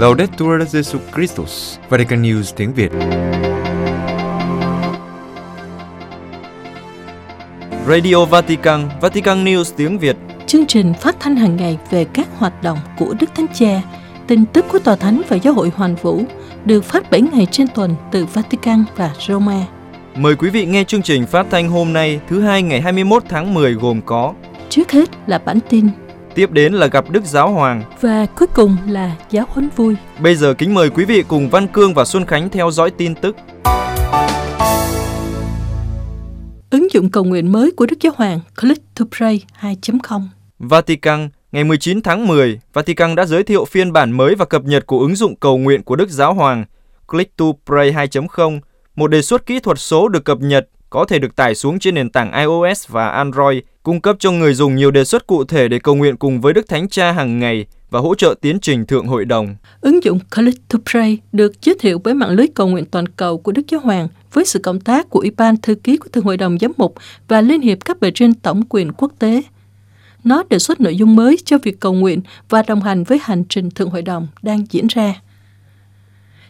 Laudetur Jesus Christus, Vatican News tiếng Việt. Radio Vatican, Vatican News tiếng Việt. Chương trình phát thanh hàng ngày về các hoạt động của Đức Thánh Cha, tin tức của Tòa Thánh và Giáo hội Hoàn Vũ được phát 7 ngày trên tuần từ Vatican và Roma. Mời quý vị nghe chương trình phát thanh hôm nay thứ hai ngày 21 tháng 10 gồm có Trước hết là bản tin Tiếp đến là gặp Đức Giáo Hoàng và cuối cùng là giáo huấn vui. Bây giờ kính mời quý vị cùng Văn Cương và Xuân Khánh theo dõi tin tức. Ứng dụng cầu nguyện mới của Đức Giáo Hoàng Click to Pray 2.0 Vatican, ngày 19 tháng 10, Vatican đã giới thiệu phiên bản mới và cập nhật của ứng dụng cầu nguyện của Đức Giáo Hoàng Click to Pray 2.0, một đề xuất kỹ thuật số được cập nhật có thể được tải xuống trên nền tảng iOS và Android, cung cấp cho người dùng nhiều đề xuất cụ thể để cầu nguyện cùng với Đức Thánh Cha hàng ngày và hỗ trợ tiến trình thượng hội đồng. Ứng dụng Click to Pray được giới thiệu với mạng lưới cầu nguyện toàn cầu của Đức Giáo Hoàng với sự cộng tác của Ủy ban Thư ký của Thượng Hội đồng Giám mục và Liên hiệp các bề trên tổng quyền quốc tế. Nó đề xuất nội dung mới cho việc cầu nguyện và đồng hành với hành trình Thượng Hội đồng đang diễn ra.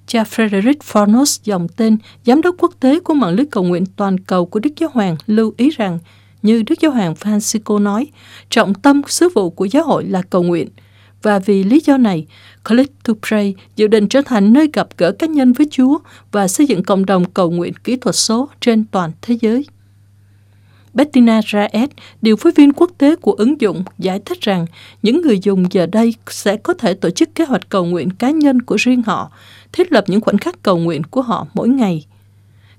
Cha Frederick Fornos, dòng tên giám đốc quốc tế của mạng lưới cầu nguyện toàn cầu của Đức Giáo Hoàng, lưu ý rằng, như Đức Giáo Hoàng Francisco nói, trọng tâm sứ vụ của giáo hội là cầu nguyện. Và vì lý do này, Click to Pray dự định trở thành nơi gặp gỡ cá nhân với Chúa và xây dựng cộng đồng cầu nguyện kỹ thuật số trên toàn thế giới. Bettina Raed, điều phối viên quốc tế của ứng dụng, giải thích rằng những người dùng giờ đây sẽ có thể tổ chức kế hoạch cầu nguyện cá nhân của riêng họ, thiết lập những khoảnh khắc cầu nguyện của họ mỗi ngày.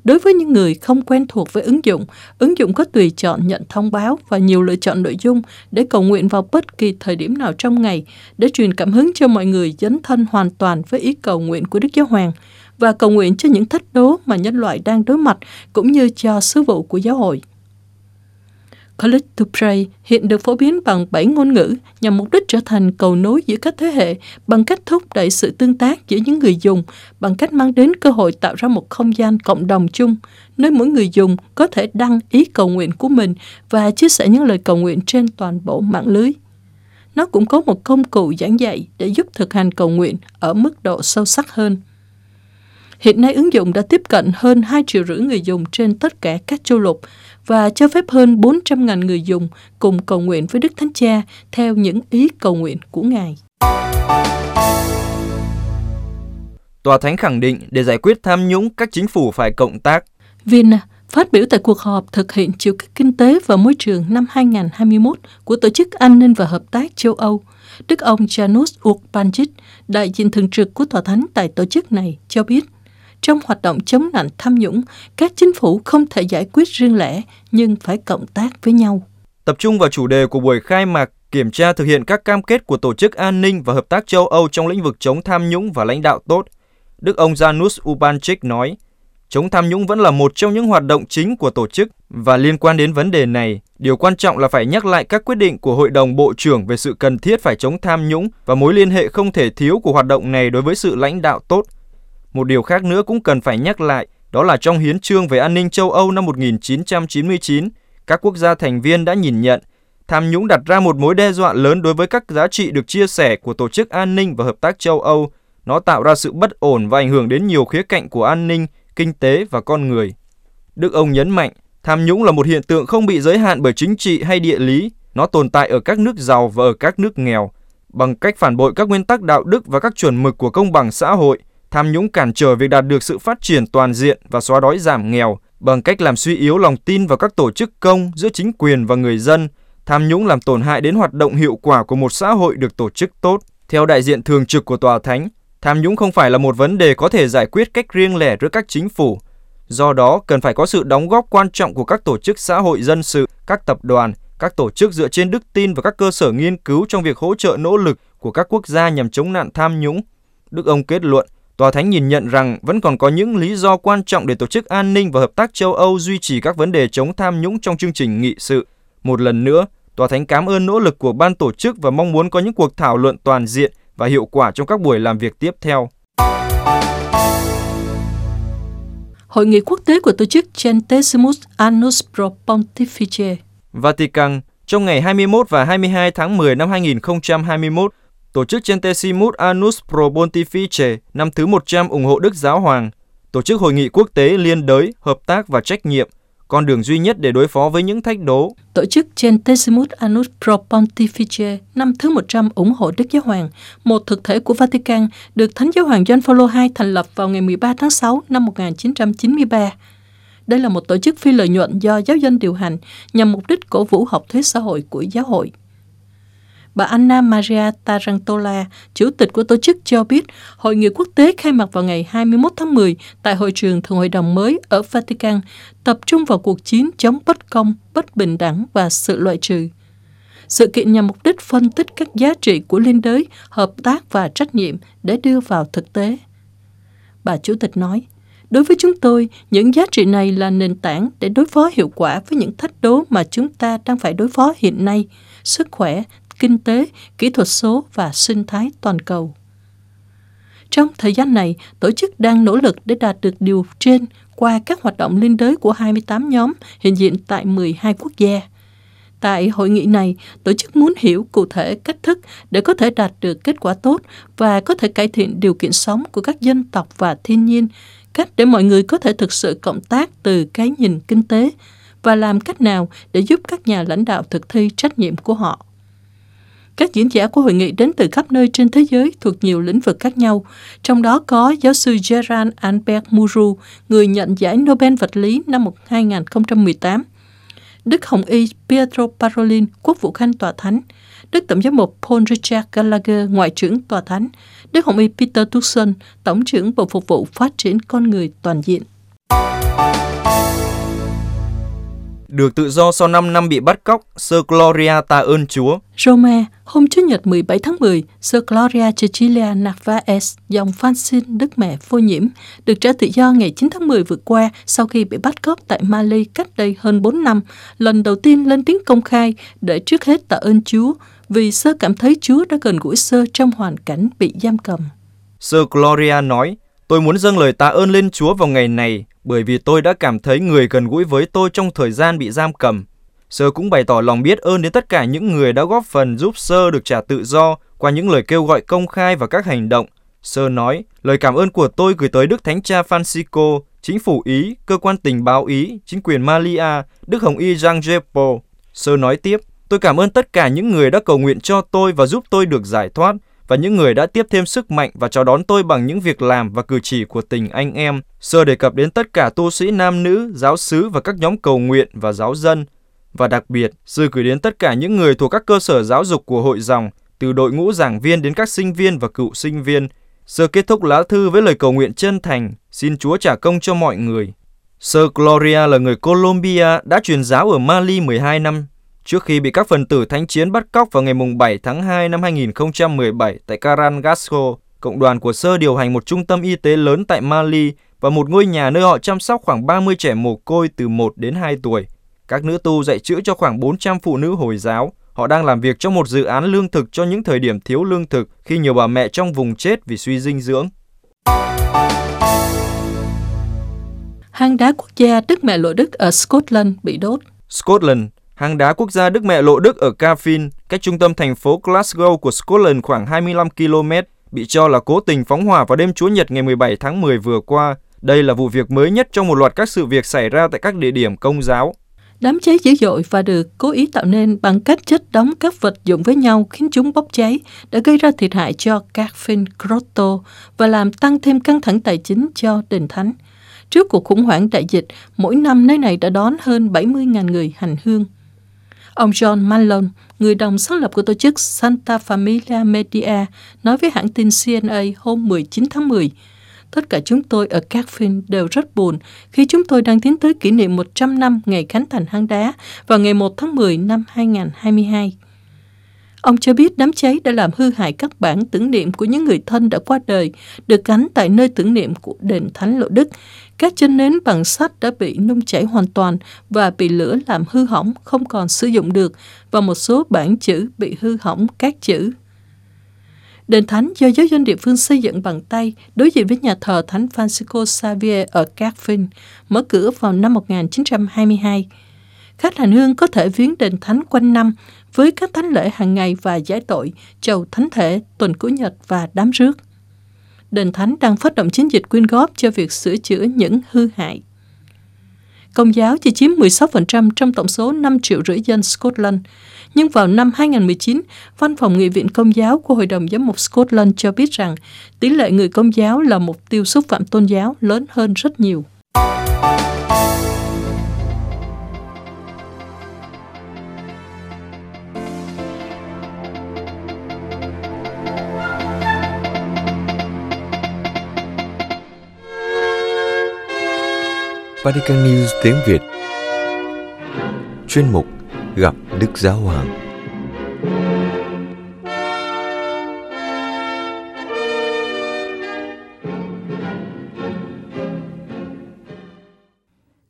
Đối với những người không quen thuộc với ứng dụng, ứng dụng có tùy chọn nhận thông báo và nhiều lựa chọn nội dung để cầu nguyện vào bất kỳ thời điểm nào trong ngày để truyền cảm hứng cho mọi người dấn thân hoàn toàn với ý cầu nguyện của Đức Giáo Hoàng và cầu nguyện cho những thách đố mà nhân loại đang đối mặt cũng như cho sứ vụ của giáo hội. College to Pray hiện được phổ biến bằng 7 ngôn ngữ nhằm mục đích trở thành cầu nối giữa các thế hệ bằng cách thúc đẩy sự tương tác giữa những người dùng, bằng cách mang đến cơ hội tạo ra một không gian cộng đồng chung, nơi mỗi người dùng có thể đăng ý cầu nguyện của mình và chia sẻ những lời cầu nguyện trên toàn bộ mạng lưới. Nó cũng có một công cụ giảng dạy để giúp thực hành cầu nguyện ở mức độ sâu sắc hơn. Hiện nay ứng dụng đã tiếp cận hơn 2 triệu rưỡi người dùng trên tất cả các châu lục và cho phép hơn 400.000 người dùng cùng cầu nguyện với Đức Thánh Cha theo những ý cầu nguyện của Ngài. Tòa Thánh khẳng định để giải quyết tham nhũng, các chính phủ phải cộng tác. Vienna phát biểu tại cuộc họp thực hiện chiều kích kinh tế và môi trường năm 2021 của Tổ chức An ninh và Hợp tác châu Âu, Đức ông Janusz Urbančić, đại diện thường trực của Tòa Thánh tại tổ chức này, cho biết trong hoạt động chống nạn tham nhũng, các chính phủ không thể giải quyết riêng lẻ nhưng phải cộng tác với nhau. Tập trung vào chủ đề của buổi khai mạc kiểm tra thực hiện các cam kết của Tổ chức An ninh và Hợp tác châu Âu trong lĩnh vực chống tham nhũng và lãnh đạo tốt. Đức ông Janusz Ubanczyk nói, chống tham nhũng vẫn là một trong những hoạt động chính của tổ chức và liên quan đến vấn đề này, điều quan trọng là phải nhắc lại các quyết định của Hội đồng Bộ trưởng về sự cần thiết phải chống tham nhũng và mối liên hệ không thể thiếu của hoạt động này đối với sự lãnh đạo tốt – một điều khác nữa cũng cần phải nhắc lại, đó là trong hiến trương về an ninh châu Âu năm 1999, các quốc gia thành viên đã nhìn nhận tham nhũng đặt ra một mối đe dọa lớn đối với các giá trị được chia sẻ của Tổ chức An ninh và Hợp tác châu Âu. Nó tạo ra sự bất ổn và ảnh hưởng đến nhiều khía cạnh của an ninh, kinh tế và con người. Đức ông nhấn mạnh, tham nhũng là một hiện tượng không bị giới hạn bởi chính trị hay địa lý, nó tồn tại ở các nước giàu và ở các nước nghèo. Bằng cách phản bội các nguyên tắc đạo đức và các chuẩn mực của công bằng xã hội, Tham nhũng cản trở việc đạt được sự phát triển toàn diện và xóa đói giảm nghèo bằng cách làm suy yếu lòng tin vào các tổ chức công giữa chính quyền và người dân. Tham nhũng làm tổn hại đến hoạt động hiệu quả của một xã hội được tổ chức tốt. Theo đại diện thường trực của Tòa Thánh, tham nhũng không phải là một vấn đề có thể giải quyết cách riêng lẻ giữa các chính phủ. Do đó, cần phải có sự đóng góp quan trọng của các tổ chức xã hội dân sự, các tập đoàn, các tổ chức dựa trên đức tin và các cơ sở nghiên cứu trong việc hỗ trợ nỗ lực của các quốc gia nhằm chống nạn tham nhũng. Đức ông kết luận, Tòa Thánh nhìn nhận rằng vẫn còn có những lý do quan trọng để Tổ chức An ninh và Hợp tác châu Âu duy trì các vấn đề chống tham nhũng trong chương trình nghị sự. Một lần nữa, Tòa Thánh cảm ơn nỗ lực của ban tổ chức và mong muốn có những cuộc thảo luận toàn diện và hiệu quả trong các buổi làm việc tiếp theo. Hội nghị quốc tế của tổ chức Centesimus Annus Pro Pontifice Vatican trong ngày 21 và 22 tháng 10 năm 2021 Tổ chức Centesimus Annus Pro Pontifice năm thứ 100 ủng hộ Đức Giáo Hoàng, tổ chức hội nghị quốc tế liên đới, hợp tác và trách nhiệm, con đường duy nhất để đối phó với những thách đố. Tổ chức Centesimus Annus Pro Pontifice năm thứ 100 ủng hộ Đức Giáo Hoàng, một thực thể của Vatican được Thánh Giáo Hoàng John Paul II thành lập vào ngày 13 tháng 6 năm 1993. Đây là một tổ chức phi lợi nhuận do giáo dân điều hành nhằm mục đích cổ vũ học thuyết xã hội của giáo hội. Bà Anna Maria Tarantola, chủ tịch của tổ chức cho biết hội nghị quốc tế khai mạc vào ngày 21 tháng 10 tại hội trường Thượng hội đồng mới ở Vatican, tập trung vào cuộc chiến chống bất công, bất bình đẳng và sự loại trừ. Sự kiện nhằm mục đích phân tích các giá trị của liên đới, hợp tác và trách nhiệm để đưa vào thực tế. Bà Chủ tịch nói, Đối với chúng tôi, những giá trị này là nền tảng để đối phó hiệu quả với những thách đố mà chúng ta đang phải đối phó hiện nay, sức khỏe, kinh tế, kỹ thuật số và sinh thái toàn cầu. Trong thời gian này, tổ chức đang nỗ lực để đạt được điều trên qua các hoạt động liên đới của 28 nhóm hiện diện tại 12 quốc gia. Tại hội nghị này, tổ chức muốn hiểu cụ thể cách thức để có thể đạt được kết quả tốt và có thể cải thiện điều kiện sống của các dân tộc và thiên nhiên, cách để mọi người có thể thực sự cộng tác từ cái nhìn kinh tế và làm cách nào để giúp các nhà lãnh đạo thực thi trách nhiệm của họ. Các diễn giả của hội nghị đến từ khắp nơi trên thế giới thuộc nhiều lĩnh vực khác nhau, trong đó có giáo sư Gerard Albert Muru, người nhận giải Nobel vật lý năm 2018, Đức Hồng Y Pietro Parolin, quốc vụ khanh tòa thánh, Đức Tổng giám mục Paul Richard Gallagher, ngoại trưởng tòa thánh, Đức Hồng Y Peter Tucson, Tổng trưởng Bộ Phục vụ Phát triển Con Người Toàn diện. Được tự do sau 5 năm bị bắt cóc, Sơ Gloria tạ ơn Chúa. Roma, hôm Chủ nhật 17 tháng 10, Sơ Gloria Cecilia Narvaez, dòng Francis Đức Mẹ phô nhiễm, được trả tự do ngày 9 tháng 10 vừa qua sau khi bị bắt cóc tại Mali cách đây hơn 4 năm, lần đầu tiên lên tiếng công khai để trước hết tạ ơn Chúa vì Sơ cảm thấy Chúa đã gần gũi Sơ trong hoàn cảnh bị giam cầm. Sơ Gloria nói, tôi muốn dâng lời tạ ơn lên Chúa vào ngày này bởi vì tôi đã cảm thấy người gần gũi với tôi trong thời gian bị giam cầm. Sơ cũng bày tỏ lòng biết ơn đến tất cả những người đã góp phần giúp Sơ được trả tự do qua những lời kêu gọi công khai và các hành động. Sơ nói, lời cảm ơn của tôi gửi tới Đức Thánh Cha Francisco, chính phủ Ý, cơ quan tình báo Ý, chính quyền Malia, Đức Hồng Y Jean Jepo. Sơ nói tiếp, tôi cảm ơn tất cả những người đã cầu nguyện cho tôi và giúp tôi được giải thoát, và những người đã tiếp thêm sức mạnh và chào đón tôi bằng những việc làm và cử chỉ của tình anh em. Sơ đề cập đến tất cả tu sĩ nam nữ, giáo sứ và các nhóm cầu nguyện và giáo dân. Và đặc biệt, sư gửi đến tất cả những người thuộc các cơ sở giáo dục của hội dòng, từ đội ngũ giảng viên đến các sinh viên và cựu sinh viên. Sơ kết thúc lá thư với lời cầu nguyện chân thành, xin Chúa trả công cho mọi người. Sơ Gloria là người Colombia đã truyền giáo ở Mali 12 năm trước khi bị các phần tử thánh chiến bắt cóc vào ngày 7 tháng 2 năm 2017 tại Carangasco. Cộng đoàn của Sơ điều hành một trung tâm y tế lớn tại Mali và một ngôi nhà nơi họ chăm sóc khoảng 30 trẻ mồ côi từ 1 đến 2 tuổi. Các nữ tu dạy chữ cho khoảng 400 phụ nữ Hồi giáo. Họ đang làm việc trong một dự án lương thực cho những thời điểm thiếu lương thực khi nhiều bà mẹ trong vùng chết vì suy dinh dưỡng. Hang đá quốc gia Đức Mẹ Lộ Đức ở Scotland bị đốt. Scotland Hang đá quốc gia Đức Mẹ Lộ Đức ở Caffin, cách trung tâm thành phố Glasgow của Scotland khoảng 25 km, bị cho là cố tình phóng hỏa vào đêm Chúa Nhật ngày 17 tháng 10 vừa qua. Đây là vụ việc mới nhất trong một loạt các sự việc xảy ra tại các địa điểm công giáo. Đám cháy dữ dội và được cố ý tạo nên bằng cách chất đóng các vật dụng với nhau khiến chúng bốc cháy đã gây ra thiệt hại cho Caffin Grotto và làm tăng thêm căng thẳng tài chính cho đền thánh. Trước cuộc khủng hoảng đại dịch, mỗi năm nơi này đã đón hơn 70.000 người hành hương. Ông John Malone, người đồng sáng lập của tổ chức Santa Familia Media, nói với hãng tin CNA hôm 19 tháng 10, Tất cả chúng tôi ở các phim đều rất buồn khi chúng tôi đang tiến tới kỷ niệm 100 năm ngày khánh thành hang đá vào ngày 1 tháng 10 năm 2022. Ông cho biết đám cháy đã làm hư hại các bản tưởng niệm của những người thân đã qua đời, được gắn tại nơi tưởng niệm của đền Thánh Lộ Đức. Các chân nến bằng sắt đã bị nung chảy hoàn toàn và bị lửa làm hư hỏng, không còn sử dụng được, và một số bản chữ bị hư hỏng các chữ. Đền Thánh do giáo dân địa phương xây dựng bằng tay đối diện với nhà thờ Thánh Francisco Xavier ở Carfin, mở cửa vào năm 1922. khách hành hương có thể viếng đền thánh quanh năm với các thánh lễ hàng ngày và giải tội, chầu thánh thể, tuần cuối Nhật và đám rước. Đền Thánh đang phát động chiến dịch quyên góp cho việc sửa chữa những hư hại. Công giáo chỉ chiếm 16% trong tổng số 5 triệu rưỡi dân Scotland, nhưng vào năm 2019, Văn phòng Nghị viện Công giáo của Hội đồng Giám mục Scotland cho biết rằng tỷ lệ người Công giáo là mục tiêu xúc phạm tôn giáo lớn hơn rất nhiều. Vatican News tiếng Việt Chuyên mục Gặp Đức Giáo Hoàng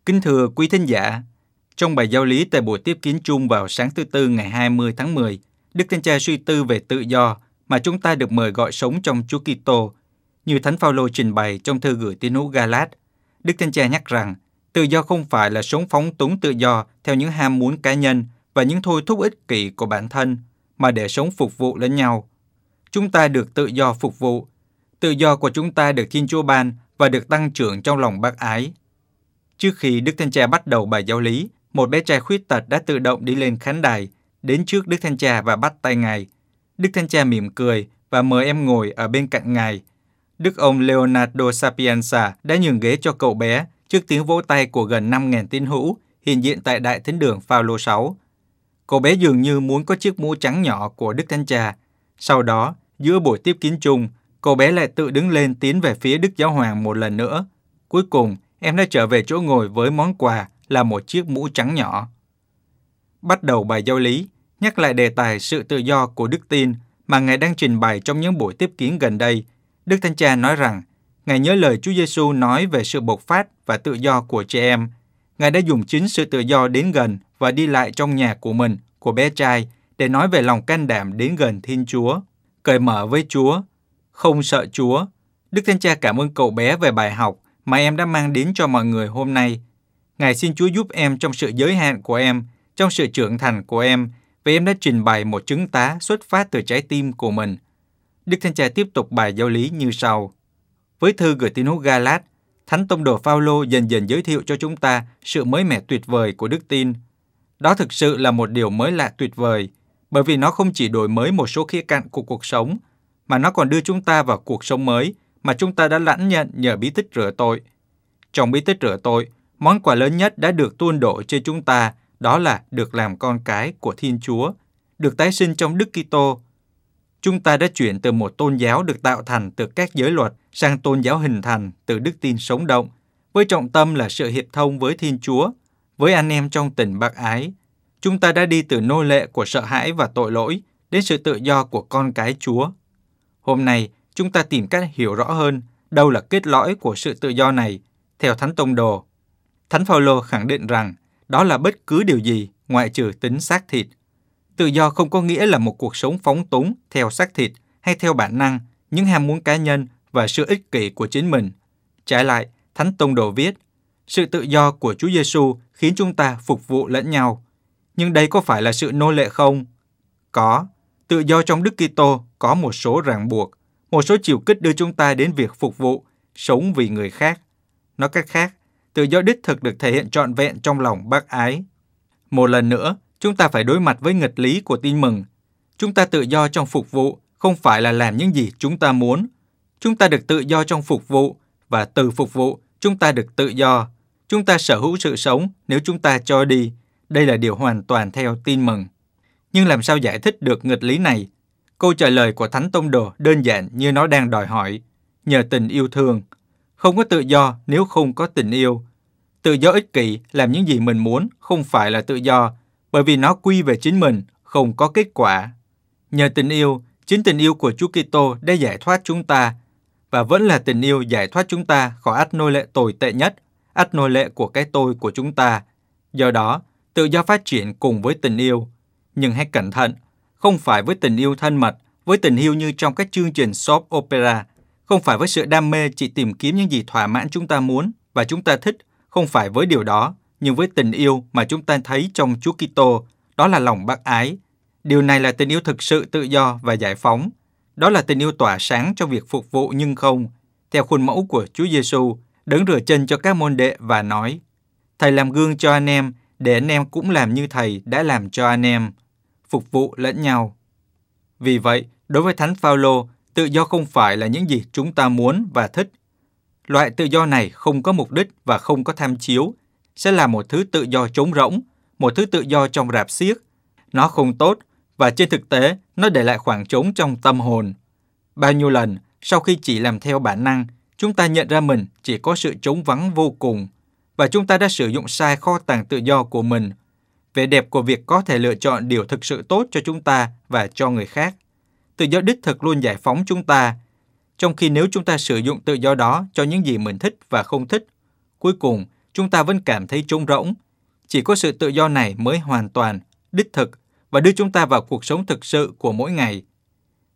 Kính thưa quý thính giả, trong bài giáo lý tại buổi tiếp kiến chung vào sáng thứ Tư ngày 20 tháng 10, Đức Thánh Cha suy tư về tự do mà chúng ta được mời gọi sống trong Chúa Kitô, như Thánh Phaolô trình bày trong thư gửi tín hữu Galat. Đức Thánh Cha nhắc rằng Tự do không phải là sống phóng túng tự do theo những ham muốn cá nhân và những thôi thúc ích kỷ của bản thân, mà để sống phục vụ lẫn nhau. Chúng ta được tự do phục vụ. Tự do của chúng ta được Thiên Chúa ban và được tăng trưởng trong lòng bác ái. Trước khi Đức Thanh Cha bắt đầu bài giáo lý, một bé trai khuyết tật đã tự động đi lên khán đài, đến trước Đức Thanh Cha và bắt tay Ngài. Đức Thanh Cha mỉm cười và mời em ngồi ở bên cạnh Ngài. Đức ông Leonardo Sapienza đã nhường ghế cho cậu bé trước tiếng vỗ tay của gần 5.000 tín hữu hiện diện tại Đại Thánh đường Phaolô 6. Cậu bé dường như muốn có chiếc mũ trắng nhỏ của Đức Thánh Cha. Sau đó, giữa buổi tiếp kiến chung, cậu bé lại tự đứng lên tiến về phía Đức Giáo Hoàng một lần nữa. Cuối cùng, em đã trở về chỗ ngồi với món quà là một chiếc mũ trắng nhỏ. Bắt đầu bài giáo lý, nhắc lại đề tài sự tự do của đức tin mà Ngài đang trình bày trong những buổi tiếp kiến gần đây. Đức Thánh Cha nói rằng Ngài nhớ lời Chúa Giêsu nói về sự bộc phát và tự do của trẻ em. Ngài đã dùng chính sự tự do đến gần và đi lại trong nhà của mình, của bé trai, để nói về lòng can đảm đến gần Thiên Chúa, cởi mở với Chúa, không sợ Chúa. Đức Thánh Cha cảm ơn cậu bé về bài học mà em đã mang đến cho mọi người hôm nay. Ngài xin Chúa giúp em trong sự giới hạn của em, trong sự trưởng thành của em, vì em đã trình bày một chứng tá xuất phát từ trái tim của mình. Đức Thánh Cha tiếp tục bài giáo lý như sau. Với thư gửi tín hữu Galat, Thánh Tông đồ Phaolô dần dần giới thiệu cho chúng ta sự mới mẻ tuyệt vời của đức tin. Đó thực sự là một điều mới lạ tuyệt vời, bởi vì nó không chỉ đổi mới một số khía cạnh của cuộc sống, mà nó còn đưa chúng ta vào cuộc sống mới mà chúng ta đã lãnh nhận nhờ bí tích rửa tội. Trong bí tích rửa tội, món quà lớn nhất đã được tuôn đổ trên chúng ta, đó là được làm con cái của Thiên Chúa, được tái sinh trong Đức Kitô chúng ta đã chuyển từ một tôn giáo được tạo thành từ các giới luật sang tôn giáo hình thành từ đức tin sống động, với trọng tâm là sự hiệp thông với Thiên Chúa, với anh em trong tình bác ái. Chúng ta đã đi từ nô lệ của sợ hãi và tội lỗi đến sự tự do của con cái Chúa. Hôm nay, chúng ta tìm cách hiểu rõ hơn đâu là kết lõi của sự tự do này, theo Thánh Tông Đồ. Thánh Phaolô khẳng định rằng đó là bất cứ điều gì ngoại trừ tính xác thịt – Tự do không có nghĩa là một cuộc sống phóng túng theo xác thịt hay theo bản năng, những ham muốn cá nhân và sự ích kỷ của chính mình. Trái lại, Thánh Tông Đồ viết, sự tự do của Chúa Giêsu khiến chúng ta phục vụ lẫn nhau. Nhưng đây có phải là sự nô lệ không? Có. Tự do trong Đức Kitô có một số ràng buộc, một số chiều kích đưa chúng ta đến việc phục vụ, sống vì người khác. Nói cách khác, tự do đích thực được thể hiện trọn vẹn trong lòng bác ái. Một lần nữa, chúng ta phải đối mặt với nghịch lý của tin mừng. Chúng ta tự do trong phục vụ, không phải là làm những gì chúng ta muốn. Chúng ta được tự do trong phục vụ, và từ phục vụ, chúng ta được tự do. Chúng ta sở hữu sự sống nếu chúng ta cho đi. Đây là điều hoàn toàn theo tin mừng. Nhưng làm sao giải thích được nghịch lý này? Câu trả lời của Thánh Tông Đồ đơn giản như nó đang đòi hỏi. Nhờ tình yêu thương. Không có tự do nếu không có tình yêu. Tự do ích kỷ làm những gì mình muốn không phải là tự do bởi vì nó quy về chính mình, không có kết quả. Nhờ tình yêu, chính tình yêu của Chúa Kitô đã giải thoát chúng ta và vẫn là tình yêu giải thoát chúng ta khỏi ách nô lệ tồi tệ nhất, ách nô lệ của cái tôi của chúng ta. Do đó, tự do phát triển cùng với tình yêu. Nhưng hãy cẩn thận, không phải với tình yêu thân mật, với tình yêu như trong các chương trình soap opera, không phải với sự đam mê chỉ tìm kiếm những gì thỏa mãn chúng ta muốn và chúng ta thích, không phải với điều đó, nhưng với tình yêu mà chúng ta thấy trong Chúa Kitô, đó là lòng bác ái. Điều này là tình yêu thực sự tự do và giải phóng. Đó là tình yêu tỏa sáng cho việc phục vụ nhưng không, theo khuôn mẫu của Chúa Giêsu, đứng rửa chân cho các môn đệ và nói: Thầy làm gương cho anh em, để anh em cũng làm như thầy đã làm cho anh em, phục vụ lẫn nhau. Vì vậy, đối với Thánh Phaolô, tự do không phải là những gì chúng ta muốn và thích. Loại tự do này không có mục đích và không có tham chiếu, sẽ là một thứ tự do trống rỗng, một thứ tự do trong rạp xiếc. Nó không tốt và trên thực tế nó để lại khoảng trống trong tâm hồn. Bao nhiêu lần sau khi chỉ làm theo bản năng, chúng ta nhận ra mình chỉ có sự trống vắng vô cùng và chúng ta đã sử dụng sai kho tàng tự do của mình. Vẻ đẹp của việc có thể lựa chọn điều thực sự tốt cho chúng ta và cho người khác. Tự do đích thực luôn giải phóng chúng ta, trong khi nếu chúng ta sử dụng tự do đó cho những gì mình thích và không thích, cuối cùng chúng ta vẫn cảm thấy trống rỗng. Chỉ có sự tự do này mới hoàn toàn, đích thực và đưa chúng ta vào cuộc sống thực sự của mỗi ngày.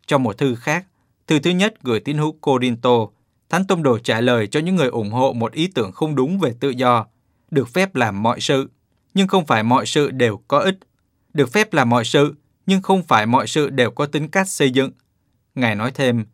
Trong một thư khác, thư thứ nhất gửi tín hữu Corinto, Thánh Tông Đồ trả lời cho những người ủng hộ một ý tưởng không đúng về tự do, được phép làm mọi sự, nhưng không phải mọi sự đều có ích. Được phép làm mọi sự, nhưng không phải mọi sự đều có tính cách xây dựng. Ngài nói thêm,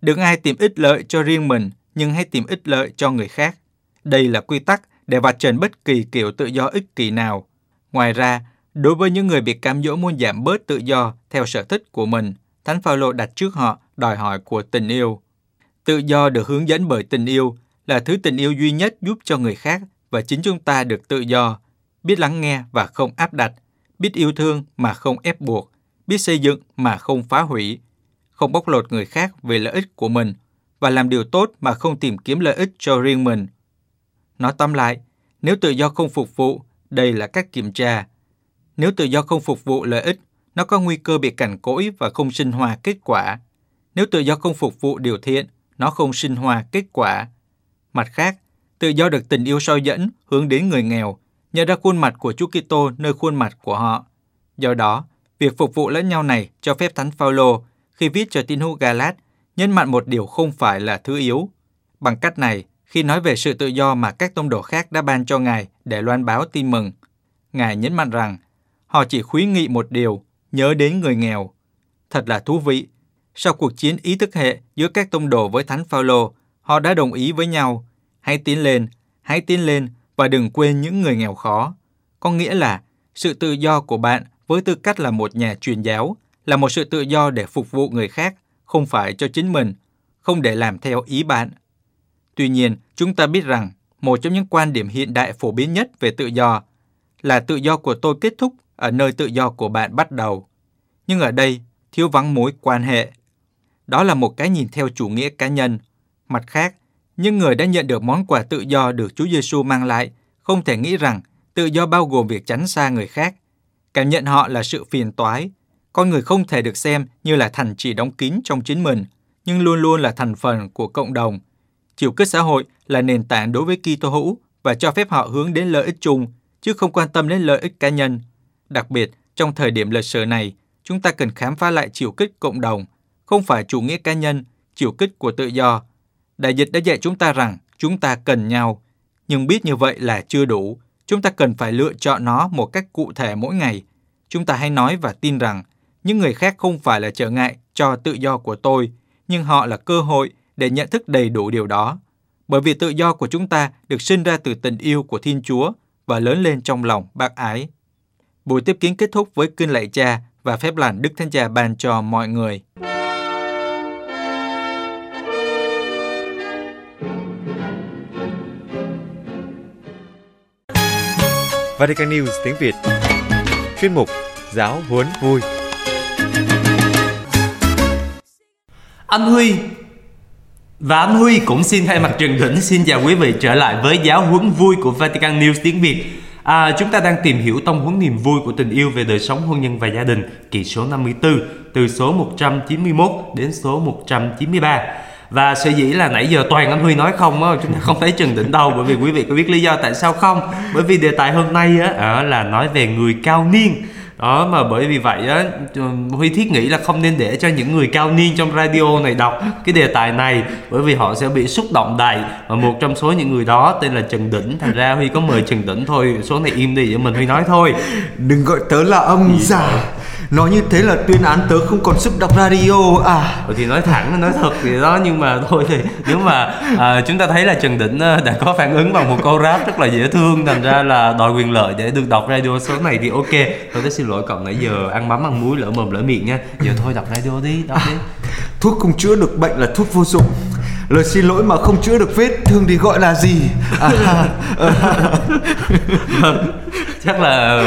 đừng ai tìm ích lợi cho riêng mình, nhưng hãy tìm ích lợi cho người khác. Đây là quy tắc để vạch trần bất kỳ kiểu tự do ích kỷ nào. Ngoài ra, đối với những người bị cám dỗ muốn giảm bớt tự do theo sở thích của mình, Thánh Phaolô đặt trước họ đòi hỏi của tình yêu. Tự do được hướng dẫn bởi tình yêu là thứ tình yêu duy nhất giúp cho người khác và chính chúng ta được tự do, biết lắng nghe và không áp đặt, biết yêu thương mà không ép buộc, biết xây dựng mà không phá hủy, không bóc lột người khác về lợi ích của mình và làm điều tốt mà không tìm kiếm lợi ích cho riêng mình. Nói tóm lại, nếu tự do không phục vụ, đây là cách kiểm tra. Nếu tự do không phục vụ lợi ích, nó có nguy cơ bị cằn cỗi và không sinh hòa kết quả. Nếu tự do không phục vụ điều thiện, nó không sinh hòa kết quả. Mặt khác, tự do được tình yêu soi dẫn hướng đến người nghèo, nhận ra khuôn mặt của Chúa Kitô nơi khuôn mặt của họ. Do đó, việc phục vụ lẫn nhau này cho phép Thánh Phaolô khi viết cho tín hữu Galat nhấn mạnh một điều không phải là thứ yếu. Bằng cách này, khi nói về sự tự do mà các tông đồ khác đã ban cho Ngài để loan báo tin mừng, Ngài nhấn mạnh rằng họ chỉ khuyến nghị một điều, nhớ đến người nghèo. Thật là thú vị. Sau cuộc chiến ý thức hệ giữa các tông đồ với Thánh Phaolô, họ đã đồng ý với nhau, hãy tiến lên, hãy tiến lên và đừng quên những người nghèo khó. Có nghĩa là sự tự do của bạn với tư cách là một nhà truyền giáo là một sự tự do để phục vụ người khác, không phải cho chính mình, không để làm theo ý bạn. Tuy nhiên, chúng ta biết rằng một trong những quan điểm hiện đại phổ biến nhất về tự do là tự do của tôi kết thúc ở nơi tự do của bạn bắt đầu. Nhưng ở đây thiếu vắng mối quan hệ. Đó là một cái nhìn theo chủ nghĩa cá nhân. Mặt khác, những người đã nhận được món quà tự do được Chúa Giêsu mang lại không thể nghĩ rằng tự do bao gồm việc tránh xa người khác. Cảm nhận họ là sự phiền toái. Con người không thể được xem như là thành chỉ đóng kín trong chính mình, nhưng luôn luôn là thành phần của cộng đồng. Chiều kết xã hội là nền tảng đối với Kitô hữu và cho phép họ hướng đến lợi ích chung, chứ không quan tâm đến lợi ích cá nhân. Đặc biệt, trong thời điểm lịch sử này, chúng ta cần khám phá lại chiều kích cộng đồng, không phải chủ nghĩa cá nhân, chiều kích của tự do. Đại dịch đã dạy chúng ta rằng chúng ta cần nhau, nhưng biết như vậy là chưa đủ. Chúng ta cần phải lựa chọn nó một cách cụ thể mỗi ngày. Chúng ta hãy nói và tin rằng những người khác không phải là trở ngại cho tự do của tôi, nhưng họ là cơ hội để nhận thức đầy đủ điều đó. Bởi vì tự do của chúng ta được sinh ra từ tình yêu của Thiên Chúa và lớn lên trong lòng bác ái. Buổi tiếp kiến kết thúc với kinh lạy cha và phép lành Đức Thánh Cha ban cho mọi người. Vatican News tiếng Việt Chuyên mục Giáo huấn vui Anh Huy và anh Huy cũng xin thay mặt Trần Đỉnh xin chào quý vị trở lại với giáo huấn vui của Vatican News tiếng Việt. À, chúng ta đang tìm hiểu tông huấn niềm vui của tình yêu về đời sống hôn nhân và gia đình, kỳ số 54, từ số 191 đến số 193. Và sở dĩ là nãy giờ toàn anh Huy nói không á, chúng ta không thấy Trần Đỉnh đâu bởi vì quý vị có biết lý do tại sao không? Bởi vì đề tài hôm nay á là nói về người cao niên đó mà bởi vì vậy á huy thiết nghĩ là không nên để cho những người cao niên trong radio này đọc cái đề tài này bởi vì họ sẽ bị xúc động đầy. Và một trong số những người đó tên là trần đỉnh. Thành ra huy có mời trần đỉnh thôi số này im đi để mình huy nói thôi. Đừng gọi tớ là ông già Nói như thế là tuyên án tớ không còn sức đọc radio à. Ừ thì nói thẳng nói thật thì đó nhưng mà thôi thì nếu mà à, chúng ta thấy là Trần Đỉnh à, đã có phản ứng bằng một câu rap rất là dễ thương thành ra là đòi quyền lợi để được đọc radio số này thì ok. Tôi rất xin lỗi cậu nãy giờ ăn mắm ăn muối lỡ mồm lỡ miệng nha. Giờ thôi đọc radio đi đọc đi. Thuốc không chữa được bệnh là thuốc vô dụng. Lời xin lỗi mà không chữa được vết thương thì gọi là gì? À, chắc là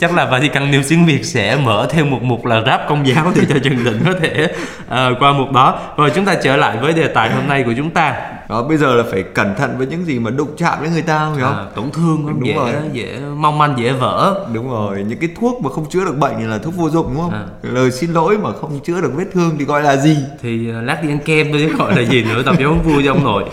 chắc là Vatican News tiếng Việt sẽ mở thêm một mục là rap công giáo để cho Trần Định có thể uh, qua mục đó rồi chúng ta trở lại với đề tài hôm nay của chúng ta Đó bây giờ là phải cẩn thận với những gì mà đụng chạm đến người ta phải không à, tổn thương không Đúng dễ rồi. dễ mong manh dễ vỡ Đúng rồi, những cái thuốc mà không chữa được bệnh thì là thuốc vô dụng đúng không? À. Lời xin lỗi mà không chữa được vết thương thì gọi là gì? thì uh, lát đi ăn kem tôi chứ gọi là gì nữa tập huấn vui cho ông nội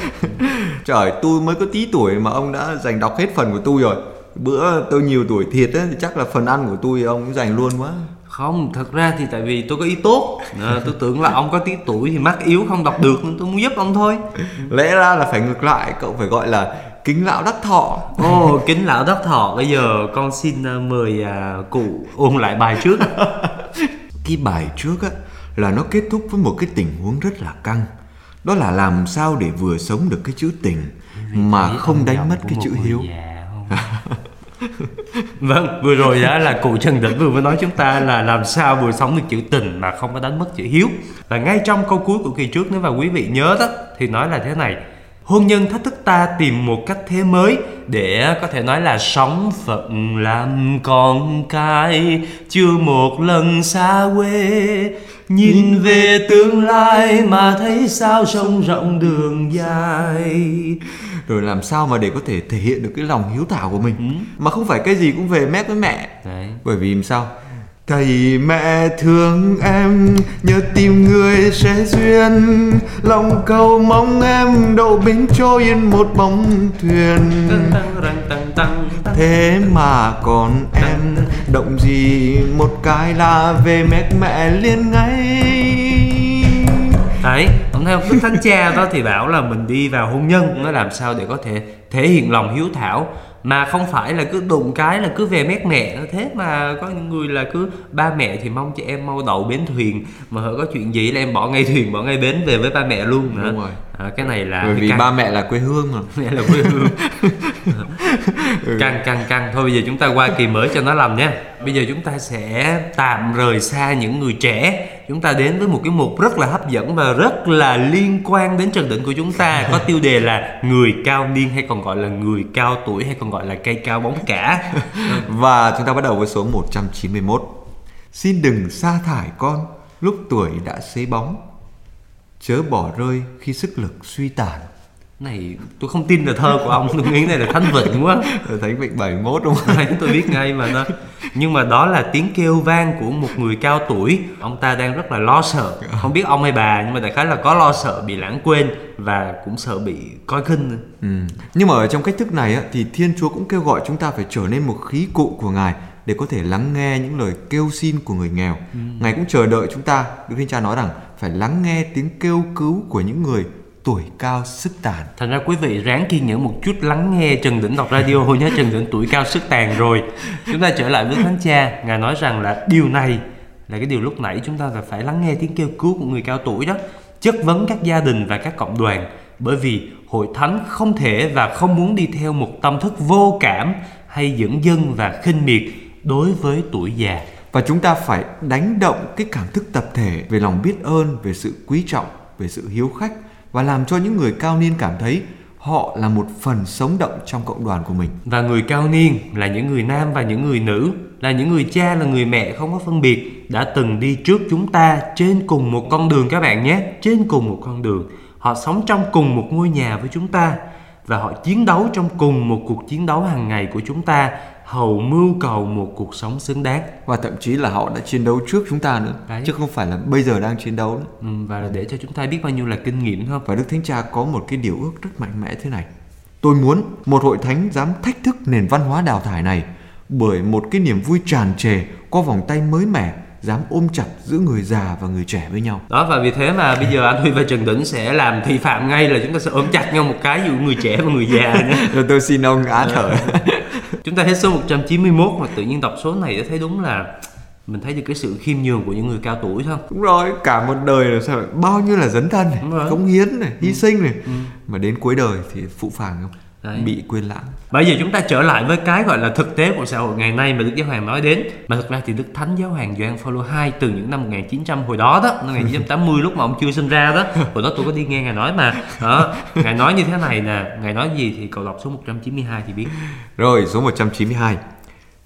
Trời, tôi mới có tí tuổi mà ông đã giành đọc hết phần của tôi rồi Bữa tôi nhiều tuổi thiệt á, thì chắc là phần ăn của tôi ông cũng giành luôn quá. Không thật ra thì tại vì tôi có ý tốt. À, tôi tưởng là ông có tí tuổi thì mắt yếu không đọc được nên tôi muốn giúp ông thôi. Lẽ ra là phải ngược lại, cậu phải gọi là kính lão đắc thọ. Ồ kính lão đắc thọ. Bây giờ con xin uh, mời uh, cụ ôn lại bài trước. Cái bài trước á là nó kết thúc với một cái tình huống rất là căng. Đó là làm sao để vừa sống được cái chữ tình Mà không đánh mất cái chữ hiếu vâng vừa rồi đó là cụ trần đỉnh vừa mới nói chúng ta là làm sao vừa sống được chữ tình mà không có đánh mất chữ hiếu. Và ngay trong câu cuối của kỳ trước, nếu mà quý vị nhớ đó, thì nói là thế này. Hôn nhân thách thức ta tìm một cách thế mới để có thể nói là sống phận làm con cái. Chưa một lần xa quê, nhìn về tương lai mà thấy sao sông rộng đường dài. Rồi làm sao mà để có thể thể hiện được cái lòng hiếu thảo của mình? Mà không phải cái gì cũng về mép với mẹ. Đấy. Bởi vì làm sao? Thầy mẹ thương em Nhớ tìm người sẽ duyên. Lòng cầu mong em đậu bến trôi yên một bóng thuyền. Thế mà còn em Động gì một cái là về mét mẹ liền ngay đấy ông thấy không đức thánh cha đó thì bảo là mình đi vào hôn nhân, nó làm sao để có thể thể hiện lòng hiếu thảo. Mà không phải là cứ đụng cái là cứ về mét mẹ. Thế mà có những người là cứ ba mẹ thì mong cho em mau đậu bến thuyền. Mà hỡi có chuyện gì là em bỏ ngay thuyền, bỏ ngay bến về với ba mẹ luôn nữa Đúng rồi à, cái này là Bởi vì căng. ba mẹ là quê hương mà. Mẹ là quê hương. Căng căng căng thôi bây giờ chúng ta qua kỳ mới cho nó lầm nha. Bây giờ chúng ta sẽ tạm rời xa những người trẻ. Chúng ta đến với một cái mục rất là hấp dẫn và rất là liên quan đến trần định của chúng ta. Có tiêu đề là người cao niên hay còn gọi là người cao tuổi hay còn gọi là cây cao bóng cả Và chúng ta bắt đầu với số 191 Xin đừng sa thải con Lúc tuổi đã xế bóng Chớ bỏ rơi khi sức lực suy tàn này tôi không tin là thơ của ông tôi nghĩ này là thánh vịnh quá Thánh Vịnh 71 đúng không? Đấy, tôi biết ngay mà đó nhưng mà đó là tiếng kêu vang của một người cao tuổi ông ta đang rất là lo sợ không biết ông hay bà nhưng mà đại khái là có lo sợ bị lãng quên và cũng sợ bị coi khinh nữa. Ừ. Nhưng mà ở trong cách thức này á, thì Thiên Chúa cũng kêu gọi chúng ta phải trở nên một khí cụ của Ngài để có thể lắng nghe những lời kêu xin của người nghèo. Ngài cũng chờ đợi chúng ta, Đức Thiên Cha nói rằng phải lắng nghe tiếng kêu cứu của những người tuổi cao sức tàn. thành ra quý vị ráng kiên nhẫn một chút lắng nghe Trần Đỉnh đọc radio. Nhé Trần Đỉnh tuổi cao sức tàn rồi. Chúng ta trở lại với Thánh Cha. Ngài nói rằng là điều này là cái điều lúc nãy chúng ta phải lắng nghe tiếng kêu cứu của người cao tuổi đó. Chất vấn các gia đình và các cộng đoàn. Bởi vì hội thánh không thể và không muốn đi theo một tâm thức vô cảm hay dẫn dân và khinh miệt đối với tuổi già Và chúng ta phải đánh động cái cảm thức tập thể về lòng biết ơn, về sự quý trọng, về sự hiếu khách và làm cho những người cao niên cảm thấy họ là một phần sống động trong cộng đoàn của mình. và người cao niên là những người nam và những người nữ là những người cha là người mẹ không có phân biệt đã từng đi trước chúng ta trên cùng một con đường các bạn nhé trên cùng một con đường họ sống trong cùng một ngôi nhà với chúng ta và họ chiến đấu trong cùng một cuộc chiến đấu hàng ngày của chúng ta hầu mưu cầu một cuộc sống xứng đáng Và thậm chí là họ đã chiến đấu trước chúng ta nữa, Đấy. chứ không phải là bây giờ đang chiến đấu nữa. Ừ, và là để cho chúng ta biết bao nhiêu là kinh nghiệm không Và Đức Thánh Cha có một cái điều ước rất mạnh mẽ thế này. Tôi muốn một hội thánh dám thách thức nền văn hóa đào thải này, bởi một cái niềm vui tràn trề qua vòng tay mới mẻ dám ôm chặt giữa người già và người trẻ với nhau đó và vì thế mà bây giờ anh Huy và Trần Đỉnh sẽ làm thị phạm ngay là chúng ta sẽ ôm chặt nhau một cái giữa người trẻ và người già nhé rồi tôi xin ông á thở chúng ta hết số 191 mà tự nhiên đọc số này thấy đúng là mình thấy được cái sự khiêm nhường của những người cao tuổi không đúng rồi cả một đời là sao bao nhiêu là dấn thân này cống hiến này hy ừ. sinh này ừ. mà đến cuối đời thì phụ phàng không Đấy. bị quên lãng bây giờ chúng ta trở lại với cái gọi là thực tế của xã hội ngày nay mà Đức Giáo Hoàng nói đến mà thực ra thì Đức Thánh Giáo Hoàng Gioan Phaolô II từ những năm 1900 hồi đó đó năm 1980 lúc mà ông chưa sinh ra đó hồi đó tôi có đi nghe ngài nói mà đó ngài nói như thế này nè ngài nói gì thì cậu đọc số 192 thì biết rồi số 192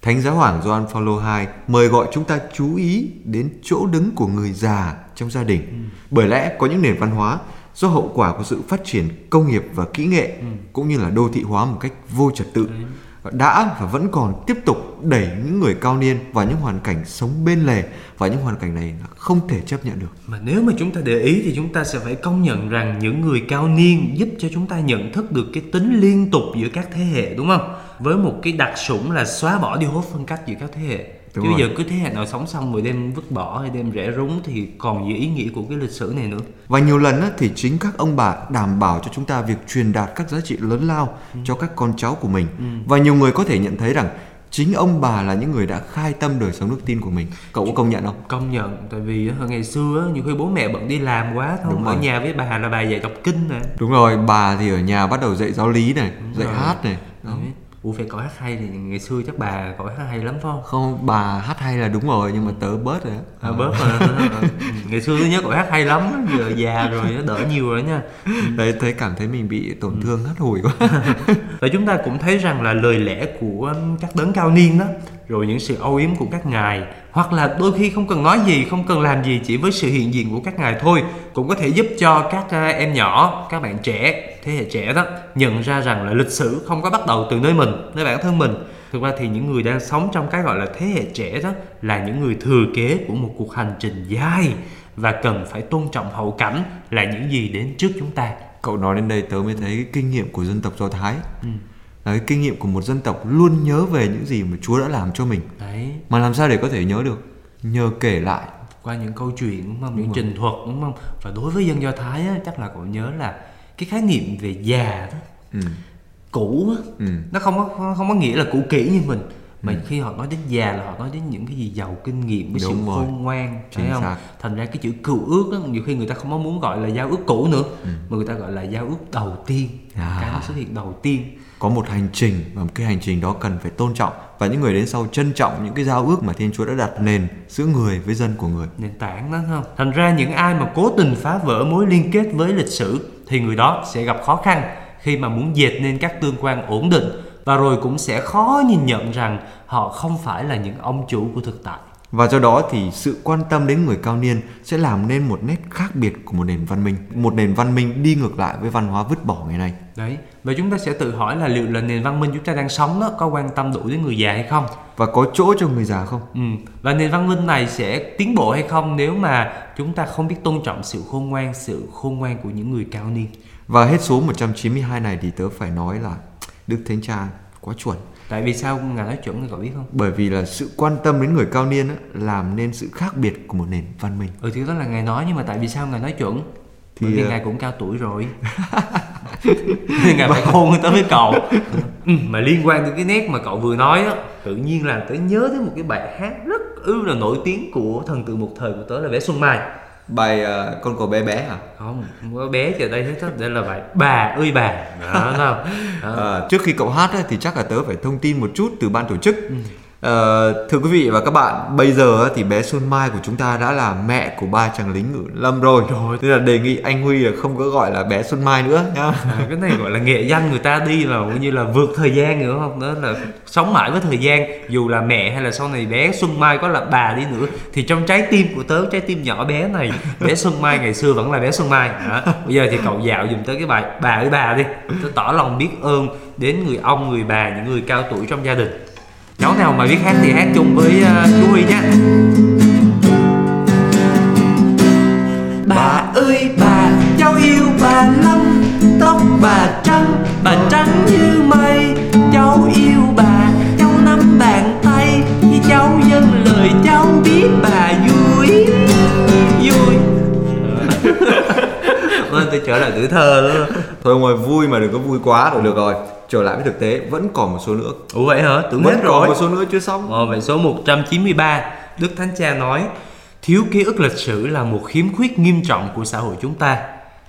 Thánh Giáo Hoàng Gioan Phaolô II mời gọi chúng ta chú ý đến chỗ đứng của người già trong gia đình. Ừ. Bởi lẽ có những nền văn hóa do hậu quả của sự phát triển công nghiệp và kỹ nghệ ừ. cũng như là đô thị hóa một cách vô trật tự đã và vẫn còn tiếp tục đẩy những người cao niên vào những hoàn cảnh sống bên lề và những hoàn cảnh này là không thể chấp nhận được. Mà nếu mà chúng ta để ý thì chúng ta sẽ phải công nhận rằng những người cao niên giúp cho chúng ta nhận thức được cái tính liên tục giữa các thế hệ đúng không? Với một cái đặc sủng là xóa bỏ đi hốt phân cách giữa các thế hệ Đúng chứ rồi. giờ cứ thế hệ nào sống xong rồi đem vứt bỏ hay đem rẽ rúng thì còn gì ý nghĩa của cái lịch sử này nữa và nhiều lần á, thì chính các ông bà đảm bảo cho chúng ta việc truyền đạt các giá trị lớn lao ừ. cho các con cháu của mình ừ. và nhiều người có thể nhận thấy rằng chính ông bà là những người đã khai tâm đời sống đức tin của mình cậu có công nhận không công nhận tại vì ngày xưa nhiều khi bố mẹ bận đi làm quá thôi ở nhà với bà là bà dạy đọc kinh nè đúng rồi bà thì ở nhà bắt đầu dạy giáo lý này đúng dạy rồi. hát này. Ủa phải cõi hát hay thì ngày xưa chắc bà cõi hát hay lắm phải không? Không, bà hát hay là đúng rồi nhưng mà tớ bớt rồi À, bớt rồi. Ngày xưa tôi nhớ cõi hát hay lắm, giờ già rồi nó đỡ nhiều rồi nha. Đấy thấy cảm thấy mình bị tổn thương hắt hủi quá. Và chúng ta cũng thấy rằng là lời lẽ của các đấng cao niên đó rồi những sự âu yếm của các ngài hoặc là đôi khi không cần nói gì không cần làm gì chỉ với sự hiện diện của các ngài thôi cũng có thể giúp cho các à, em nhỏ các bạn trẻ thế hệ trẻ đó nhận ra rằng là lịch sử không có bắt đầu từ nơi mình nơi bản thân mình thực ra thì những người đang sống trong cái gọi là thế hệ trẻ đó là những người thừa kế của một cuộc hành trình dài và cần phải tôn trọng hậu cảnh là những gì đến trước chúng ta cậu nói đến đây tớ mới thấy cái kinh nghiệm của dân tộc do thái ừ là cái kinh nghiệm của một dân tộc luôn nhớ về những gì mà Chúa đã làm cho mình. Đấy. Mà làm sao để có thể nhớ được? Nhờ kể lại qua những câu chuyện đúng không? Đúng những rồi. trình thuật đúng không? Và đối với dân Do Thái á, chắc là cậu nhớ là cái khái niệm về già đó. Ừ. Cũ á, ừ. nó không có không có nghĩa là cũ kỹ như mình mà ừ. khi họ nói đến già là họ nói đến những cái gì giàu kinh nghiệm với Đúng sự khôn ngoan phải không xác. thành ra cái chữ cựu ước đó nhiều khi người ta không có muốn gọi là giao ước cũ nữa ừ. mà người ta gọi là giao ước đầu tiên à. cái nó xuất hiện đầu tiên có một hành trình và một cái hành trình đó cần phải tôn trọng và những người đến sau trân trọng những cái giao ước mà Thiên Chúa đã đặt nền giữa người với dân của người. Nền tảng đó không? Thành ra những ai mà cố tình phá vỡ mối liên kết với lịch sử thì người đó sẽ gặp khó khăn khi mà muốn dệt nên các tương quan ổn định và rồi cũng sẽ khó nhìn nhận rằng họ không phải là những ông chủ của thực tại. Và do đó thì sự quan tâm đến người cao niên sẽ làm nên một nét khác biệt của một nền văn minh, một nền văn minh đi ngược lại với văn hóa vứt bỏ ngày nay. Đấy, và chúng ta sẽ tự hỏi là liệu là nền văn minh chúng ta đang sống đó có quan tâm đủ đến người già hay không? Và có chỗ cho người già không? Ừ, và nền văn minh này sẽ tiến bộ hay không nếu mà chúng ta không biết tôn trọng sự khôn ngoan, sự khôn ngoan của những người cao niên. Và hết số 192 này thì tớ phải nói là Đức Thánh Cha quá chuẩn tại vì sao ngài nói chuẩn thì cậu biết không bởi vì là sự quan tâm đến người cao niên á, làm nên sự khác biệt của một nền văn minh ừ thì đó là ngài nói nhưng mà tại vì sao ngài nói chuẩn thì bởi vì uh... ngài cũng cao tuổi rồi nên ngài phải khôn tới với cậu ừ, mà liên quan đến cái nét mà cậu vừa nói á tự nhiên là tớ nhớ tới một cái bài hát rất ư là nổi tiếng của thần tượng một thời của tớ là bé xuân mai bài uh, con cò bé bé hả không không có bé ở đây hết đây là bài bà ơi bà đó. đó. À, trước khi cậu hát ấy, thì chắc là tớ phải thông tin một chút từ ban tổ chức ừ. Uh, thưa quý vị và các bạn, bây giờ thì bé Xuân Mai của chúng ta đã là mẹ của ba chàng lính ngự lâm rồi. Rồi. Nên là đề nghị anh Huy là không có gọi là bé Xuân Mai nữa nhá. À, cái này gọi là nghệ danh người ta đi là cũng như là vượt thời gian nữa không? Đó là sống mãi với thời gian. Dù là mẹ hay là sau này bé Xuân Mai có là bà đi nữa thì trong trái tim của tớ, trái tim nhỏ bé này, bé Xuân Mai ngày xưa vẫn là bé Xuân Mai. Đó. Bây giờ thì cậu dạo dùm tới cái bài bà ơi bà đi. Tớ tỏ lòng biết ơn đến người ông, người bà, những người cao tuổi trong gia đình cháu nào mà biết hát thì hát chung với uh, chú Huy nhé. Bà ơi bà cháu yêu bà lắm tóc bà trắng bà trắng như mây. Cháu yêu bà cháu nắm bàn tay khi cháu dâng lời cháu biết bà vui vui. Vâng, tôi trở lại tuổi thơ đó. thôi ngoài vui mà đừng có vui quá rồi được rồi trở lại với thực tế vẫn còn một số nữa. Ủa vậy hả? Tưởng vẫn hết còn rồi. một số nữa chưa xong. Ờ, vậy số 193 Đức Thánh Cha nói thiếu ký ức lịch sử là một khiếm khuyết nghiêm trọng của xã hội chúng ta.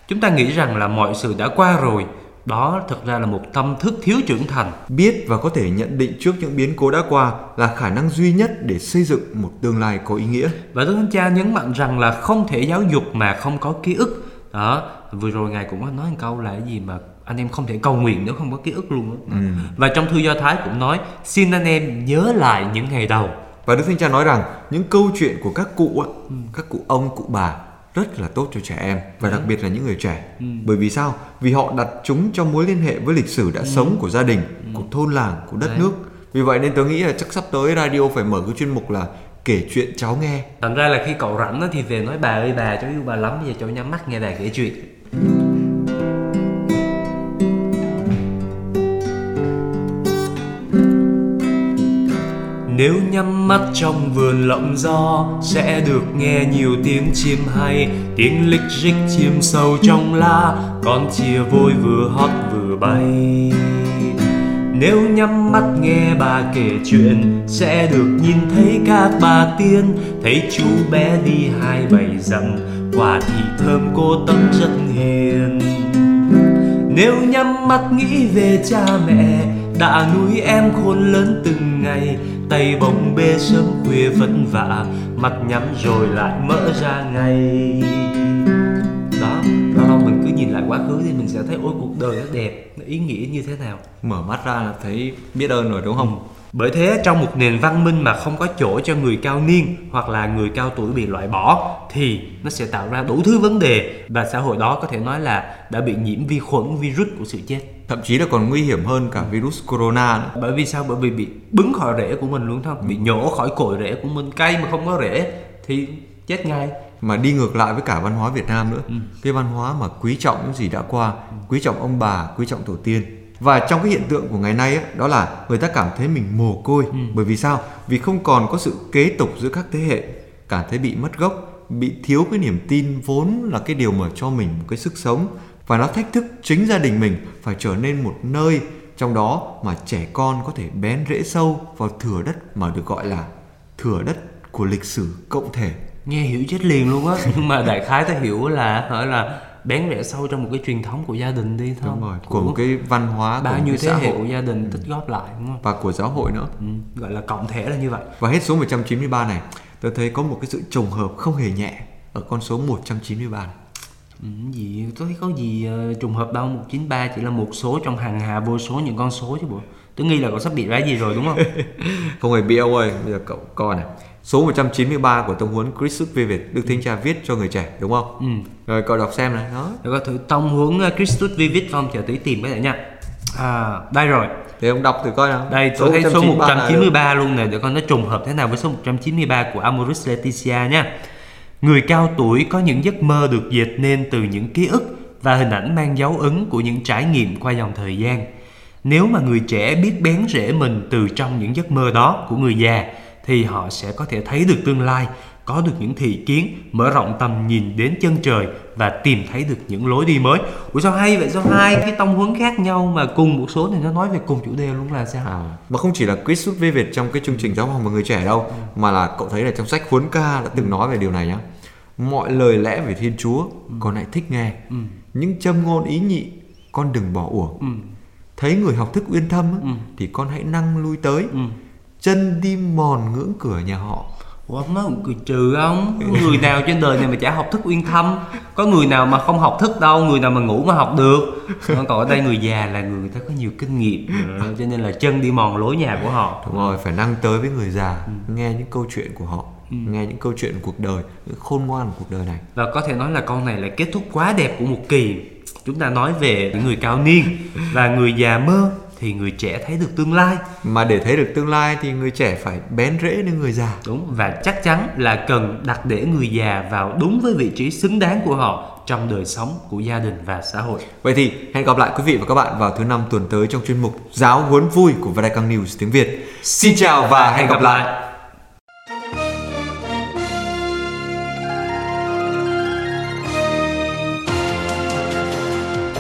Chúng ta nghĩ rằng là mọi sự đã qua rồi. Đó thực ra là một tâm thức thiếu trưởng thành. Biết và có thể nhận định trước những biến cố đã qua là khả năng duy nhất để xây dựng một tương lai có ý nghĩa. Và Đức Thánh Cha nhấn mạnh rằng là không thể giáo dục mà không có ký ức. Đó vừa rồi ngài cũng có nói một câu là cái gì mà anh em không thể cầu nguyện nếu không có ký ức luôn đó. Ừ. và trong thư do thái cũng nói xin anh em nhớ lại những ngày đầu và Đức Thánh Cha nói rằng những câu chuyện của các cụ á, các cụ ông, cụ bà rất là tốt cho trẻ em và đặc biệt là những người trẻ. Bởi vì sao? Vì họ đặt chúng trong mối liên hệ với lịch sử đã sống của gia đình, của thôn làng, của đất Đấy. nước. Vì vậy nên tớ nghĩ là chắc sắp tới radio phải mở cái chuyên mục là kể chuyện cháu nghe. thành ra là khi cậu rảnh thì về nói bà ơi bà cháu yêu bà lắm bây giờ cháu nhắm mắt nghe bà kể chuyện Nếu nhắm mắt trong vườn lộng gió, Sẽ được nghe nhiều tiếng chim hay. Tiếng lích rích chim sâu trong lá, Con chia vôi vừa hót vừa bay. Nếu nhắm mắt nghe bà kể chuyện, Sẽ được nhìn thấy các bà tiên. Thấy chú bé đi hai bảy dặm Quả thì thơm cô tấm rất hiền. Nếu nhắm mắt nghĩ về cha mẹ, Đã nuôi em khôn lớn từng ngày Tay bồng bê sớm khuya vất vả Mắt nhắm rồi lại mở ra ngay. Đó, lâu lâu mình cứ nhìn lại quá khứ thì mình sẽ thấy ôi cuộc đời nó đẹp, nó ý nghĩa như thế nào. Mở mắt ra là thấy biết ơn rồi đúng không? Bởi thế trong một nền văn minh mà không có chỗ cho người cao niên hoặc là người cao tuổi bị loại bỏ thì nó sẽ tạo ra đủ thứ vấn đề và xã hội đó có thể nói là đã bị nhiễm vi khuẩn virus của sự chết. Thậm chí là còn nguy hiểm hơn cả virus corona nữa. Bởi vì sao? Bởi vì bị bứng khỏi rễ của mình luôn không? Bị nhổ khỏi cội rễ của mình cây mà không có rễ thì chết ngay. mà đi ngược lại với cả văn hóa Việt Nam nữa cái văn hóa mà quý trọng những gì đã qua quý trọng ông bà quý trọng tổ tiên và trong cái hiện tượng của ngày nay á, đó là người ta cảm thấy mình mồ côi. Bởi vì sao? Vì không còn có sự kế tục giữa các thế hệ. Cảm thấy bị mất gốc bị thiếu cái niềm tin vốn là cái điều mà cho mình một cái sức sống. Và nó thách thức chính gia đình mình phải trở nên một nơi trong đó mà trẻ con có thể bén rễ sâu vào thửa đất mà được gọi là thửa đất của lịch sử cộng thể. Nghe hiểu chết liền luôn á. Nhưng mà đại khái ta hiểu là hỏi là bén rễ sâu trong một cái truyền thống của gia đình đi thôi. đúng rồi của một cái văn hóa của bao nhiêu thế xã hệ hội của gia đình tích góp lại đúng không? và của giáo hội nữa Ừ, gọi là cộng thể là như vậy. và hết số 193 này tôi thấy có một cái sự trùng hợp không hề nhẹ ở con số 193 này. Ừ, gì tôi thấy có gì ờ, trùng hợp đâu 193 chỉ là một số trong hàng hà vô số những con số chứ bộ tôi nghi là cậu sắp bị cái gì rồi đúng không? Không hề bị ông ơi. Bây giờ cậu coi này. Số 193 của tông huấn Christus Vivid được Thánh Cha viết cho người trẻ đúng không? Ừ. rồi cậu đọc xem này. Đó. Có thử tông hướng ờ, Christus Vivid không? Chờ tí tìm cái này nha. À đây rồi. Để ông đọc thử coi nào. Đây tôi thấy số 193 là được. 193 luôn này để coi nó trùng hợp thế nào với số 193 của Amoris Laetitia nha. Người cao tuổi có những giấc mơ được dệt nên từ những ký ức và hình ảnh mang dấu ấn của những trải nghiệm qua dòng thời gian nếu mà người trẻ biết bén rễ mình từ trong những giấc mơ đó của người già thì họ sẽ có thể thấy được tương lai có được những thị kiến mở rộng tầm nhìn đến chân trời và tìm thấy được những lối đi mới. Ủa sao hay vậy? Sao hai cái tông huấn khác nhau mà cùng một số này nó nói về cùng chủ đề luôn là sao? À, mà không chỉ là Christus Vivid trong cái chương trình giáo hoàng và người trẻ đâu mà là cậu thấy là trong sách huấn ca đã từng nói về điều này nhá. Mọi lời lẽ về Thiên Chúa con hãy thích nghe. Những châm ngôn ý nhị con đừng bỏ uổng thấy người học thức uyên thâm á, thì con hãy năng lui tới. Chân đi mòn ngưỡng cửa nhà họ. Ủa ông nói cười trừ không? Có người nào trên đời này mà chả học thức uyên thâm? Có người nào mà không học thức đâu Người nào mà ngủ mà học được? Còn ở đây người già là người, người ta có nhiều kinh nghiệm Ờ, Cho nên là chân đi mòn lối nhà của họ. Đúng rồi phải năng tới với người già nghe những câu chuyện của họ nghe những câu chuyện cuộc đời những khôn ngoan của cuộc đời này. Và có thể nói là câu này là kết thúc quá đẹp của một kỳ Chúng ta nói về những người cao niên Và người già mơ thì người trẻ thấy được tương lai mà để thấy được tương lai thì người trẻ phải bén rễ lên người già Đúng và chắc chắn là cần đặt để người già vào đúng với vị trí xứng đáng của họ Trong đời sống của gia đình và xã hội Vậy thì hẹn gặp lại quý vị và các bạn vào thứ năm tuần tới trong chuyên mục Giáo huấn vui của Vatican News tiếng Việt. Xin chào và hẹn gặp lại.